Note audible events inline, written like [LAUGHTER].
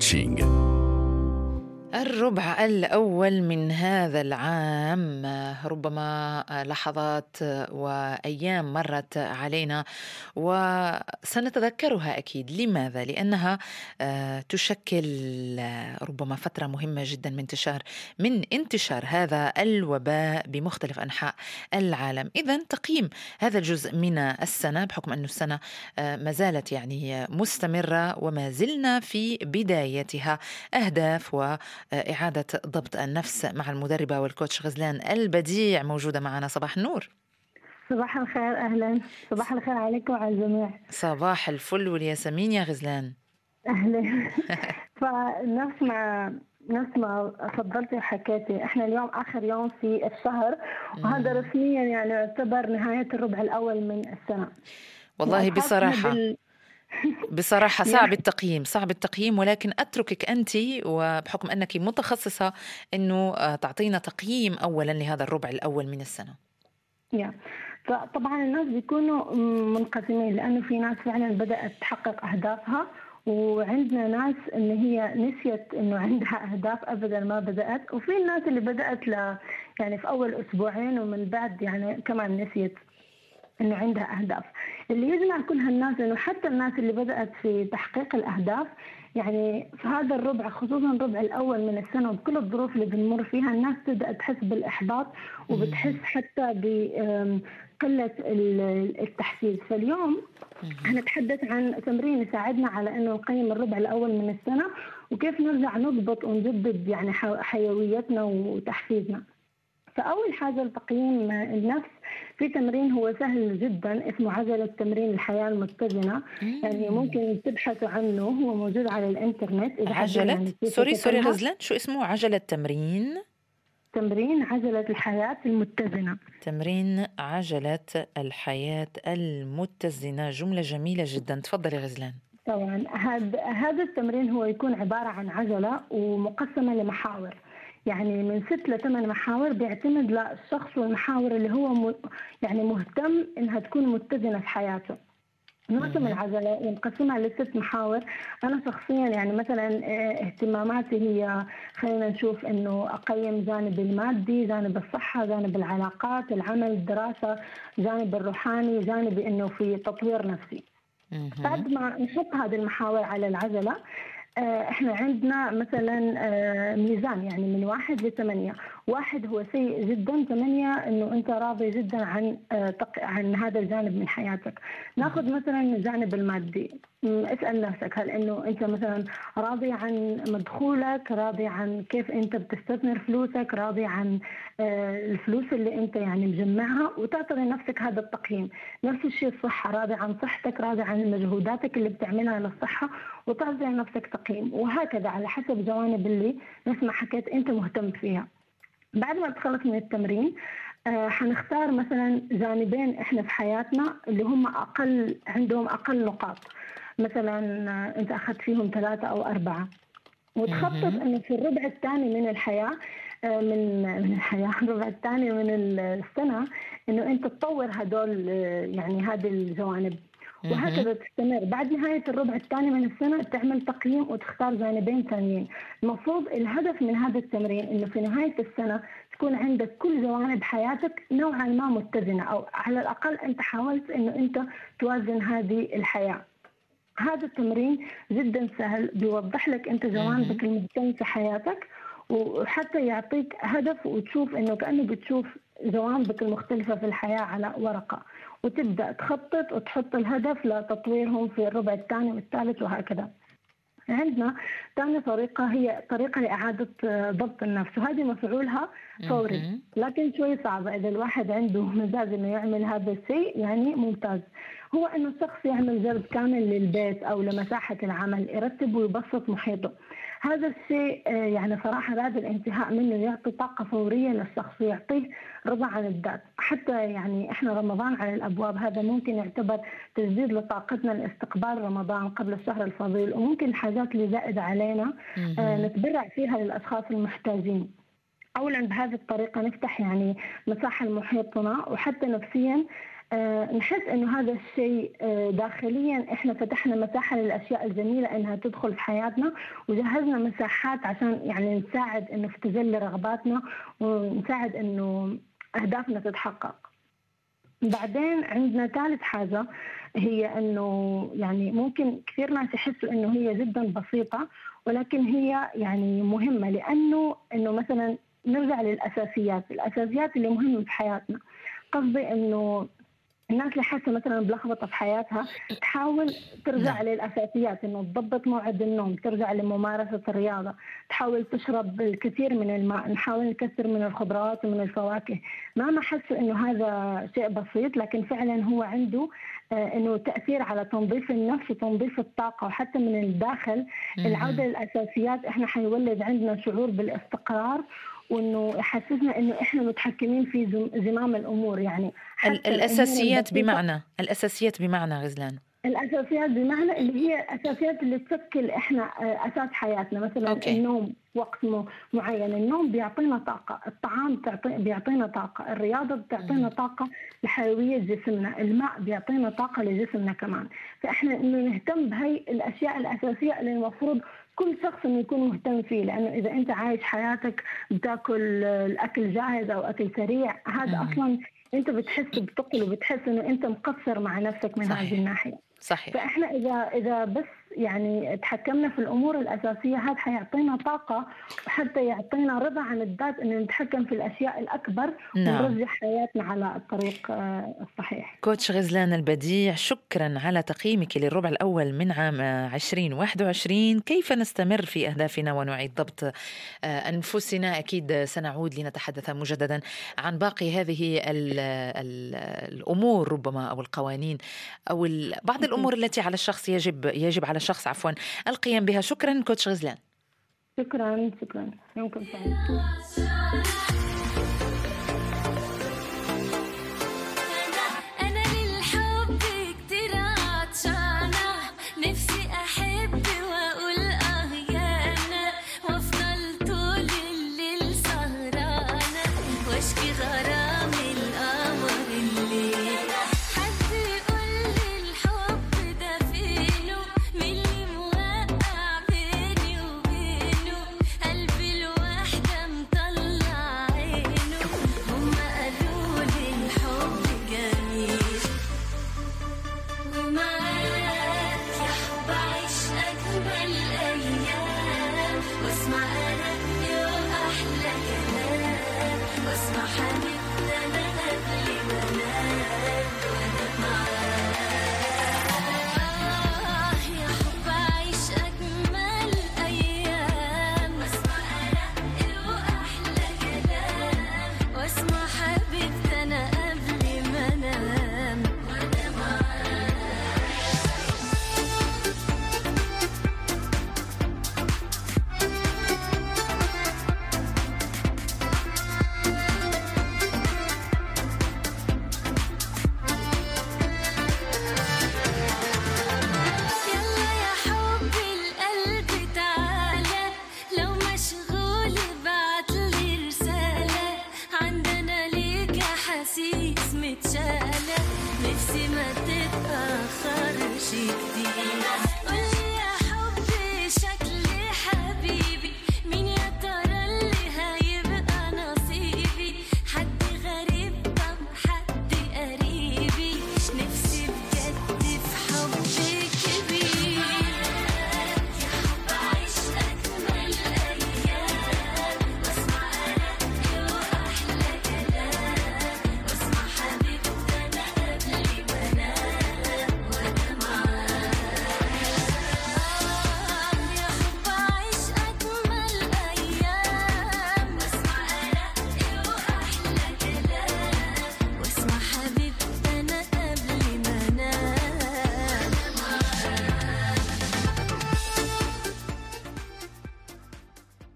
coaching. الربع الأول من هذا العام. ربما لحظات وأيام مرت علينا وسنتذكرها أكيد. لماذا؟ لأنها آه، تشكل ربما فترة مهمة جدا من انتشار من انتشار هذا الوباء بمختلف أنحاء العالم. إذا تقييم هذا الجزء من السنة بحكم أن السنة آه، ما زالت يعني مستمرة وما زلنا في بدايتها أهداف و إعادة ضبط النفس مع المدربة والكوتش غزلان البديع موجودة معنا. صباح النور. صباح الخير أهلا. صباح الخير عليكم وعلى الجميع. صباح الفل والياسمين يا غزلان. أهلا. [LAUGHS] فنفس ما نفس ما فضلتي وحكيتي إحنا اليوم آخر يوم في الشهر وهذا رسميا يعني يعتبر نهاية الربع الأول من السنة. والله بصراحة بال... بصراحة صعب التقييم صعب التقييم ولكن أتركك أنت وبحكم أنك متخصصة أنه آه، تعطينا تقييم أولا لهذا الربع الأول من السنة. yeah. فطبعا الناس بيكونوا منقسمين لأنه في ناس فعلا بدأت تحقق أهدافها وعندنا ناس إن هي نسيت إنه عندها أهداف ابدا ما بدأت وفي الناس اللي بدأت ل يعني في أول أسبوعين ومن بعد يعني كمان نسيت. إنه عندها أهداف. اللي يجمع كل هالناس انه حتى الناس اللي بدأت في تحقيق الأهداف يعني في هذا الربع خصوصا الربع الأول من السنة وبكل الظروف اللي بنمر فيها الناس تبدأ تحس بالإحباط وبتحس حتى بقله التحفيز. فاليوم هنتحدث عن تمرين يساعدنا على إنه نقيم الربع الأول من السنة وكيف نرجع نضبط ونجدد يعني حيويتنا وتحفيزنا. فأول حاجة لتقييم النفس في تمرين هو سهل جدا اسمه عجلة تمرين الحياة المتزنة. يعني ممكن تبحثوا عنه هو موجود على الإنترنت. إذا عجلة؟ يعني sorry sorry غزلان. شو اسمه؟ عجلة تمرين؟ تمرين عجلة الحياة المتزنة. تمرين عجلة الحياة المتزنة. جملة جميلة جدا. تفضلي غزلان. طبعا هذا التمرين هو يكون عبارة عن عجلة ومقسمة لمحاور. يعني من ست لثمان محاور بيعتمد للشخص والمحاور اللي هو يعني مهتم إنها تكون متزنة في حياته. نقسم العجلة ونقسمها لست محاور. أنا شخصيا يعني مثلا آه، اهتماماتي هي خلينا نشوف أنه أقيم جانب المادي جانب الصحة جانب العلاقات العمل الدراسة جانب الروحاني جانب أنه في تطوير نفسي. بعد ما نحط هذه المحاور على العجلة إحنا عندنا مثلا آه، ميزان يعني من واحد لثمانية. واحد هو سيء جدا. ثمانية إنه أنت راضي جدا عن آه، عن هذا الجانب من حياتك. ناخذ مثلا الجانب المادي. اسأل نفسك هل إنه أنت مثلا راضي عن مدخولك؟ راضي عن كيف أنت بتستثمر فلوسك؟ راضي عن الفلوس اللي أنت يعني مجمعها؟ وتعطي لنفسك هذا التقييم. نفس الشيء الصحه راضي عن صحتك راضي عن مجهوداتك اللي بتعملها للصحة وتعطي لنفسك تقييم. وهكذا على حسب جوانب اللي نفس ما حكيت أنت مهتم فيها. بعد ما تخلص من التمرين آه حنختار مثلا جانبين إحنا في حياتنا اللي هم أقل عندهم أقل نقاط. مثلا آه انت أخذت فيهم ثلاثة أو أربعة. وتخطط إنه في الربع الثاني من الحياة آه من من الحياة [LAUGHS] الربع الثاني من السنة إنه أنت تطور هدول آه، يعني هذه الجوانب. وهكذا تستمر. بعد نهاية الربع الثاني من السنة تعمل تقييم وتختار جانبين ثانيين. المفروض الهدف من هذا التمرين إنه في نهاية السنة تكون عندك كل جوانب حياتك نوعا ما متزنة أو على الأقل أنت حاولت إنه أنت توازن هذه الحياة. هذا التمرين جدا سهل بيوضح لك أنت جوانبك المهتم في حياتك وحتى يعطيك هدف وتشوف إنه كأنه بتشوف جوانبك المختلفة في الحياة على ورقة وتبدأ تخطط وتحط الهدف لتطويرهم في الربع الثاني والثالث وهكذا. عندنا ثاني طريقة هي طريقة لإعادة ضبط النفس وهذه مفعولها فوري لكن شوي صعبة. إذا الواحد عنده مزاج إنه يعمل هذا الشيء يعني ممتاز. هو إنه الشخص يعمل جرد كامل للبيت أو لمساحة العمل يرتب ويبسط محيطه. هذا الشيء آه، يعني صراحة بعد الانتهاء منه يعطي طاقة فورية للشخص ويعطيه رضا عن الذات. حتى يعني إحنا رمضان على الأبواب هذا ممكن يعتبر تجديد لطاقتنا لاستقبال رمضان قبل الشهر الفضيل وممكن الحاجات اللي زائدة علينا آه، نتبرع فيها للأشخاص المحتاجين. اولا بهذه الطريقة نفتح يعني مساحة لمحيطنا وحتى نفسيا نحس إنه هذا الشيء آه، داخليا إحنا فتحنا مساحة للأشياء الجميلة إنها تدخل في حياتنا وجهزنا مساحات عشان يعني نساعد إنه في تجلي رغباتنا ونساعد إنه أهدافنا تتحقق. بعدين عندنا ثالث حاجة هي إنه يعني ممكن كثير ناس يحسوا إنه هي جدا بسيطة ولكن هي يعني مهمة لأنه إنه مثلا نرجع للأساسيات، الأساسيات اللي مهمة في حياتنا. قصدي إنه الناس اللي حاسه مثلا بلخبطة في حياتها تحاول ترجع نعم. للأساسيات إنه تضبط موعد النوم، ترجع لممارسة الرياضة، تحاول تشرب الكثير من الماء، نحاول نكثر من الخضروات ومن الفواكه، ما حسوا إنه هذا شيء بسيط لكن فعلا هو عنده آه، إنه تأثير على تنظيف النفس وتنظيف الطاقة وحتى من الداخل. العودة للأساسيات إحنا حيولد عندنا شعور بالإستقرار وإنه يحسسنا إنه إحنا متحكمين في زمام الأمور يعني الأساسيات بمعنى الأساسيات بمعنى غزلان الأساسيات بمعنى اللي هي الاساسيات اللي تشكل إحنا آه، أساس حياتنا مثلا أوكي. النوم وقت معين. النوم بيعطينا طاقة الطعام بيعطينا طاقة الرياضة بتعطينا طاقة لحيوية جسمنا الماء بيعطينا طاقة لجسمنا كمان. فإحنا إنه نهتم بهي الأشياء الأساسية اللي المفروض كل شخص إنه يكون مهتم فيه. لأنه إذا أنت عايش حياتك بتأكل الأكل جاهز أو أكل سريع هذا أصلا أنت بتحس بثقل وبتحس إنه أنت مقصر مع نفسك من صحيح. هذه الناحية. صحيح. فإحنا اذا إذا بس يعني تحكمنا في الأمور الأساسية هذا حيعطينا طاقة وحتى يعطينا رضا عن الذات إنه نتحكم في الأشياء الأكبر نعم. ونرجع حياتنا على الطريق آه، الصحيح. كوتش غزلان البديع شكرا على تقييمك للربع الأول من عام 2021 كيف نستمر في أهدافنا ونعيد ضبط آه، أنفسنا أكيد سنعود لنتحدث مجددا عن باقي هذه ال ال الأمور ربما أو القوانين أو بعض الأمور التي على الشخص يجب يجب على الشخص عفوا. القيام بها. شكرا كوتش غزلان. شكرا شكرا. يومكم أنا نفسي ما تتأخرش كتير.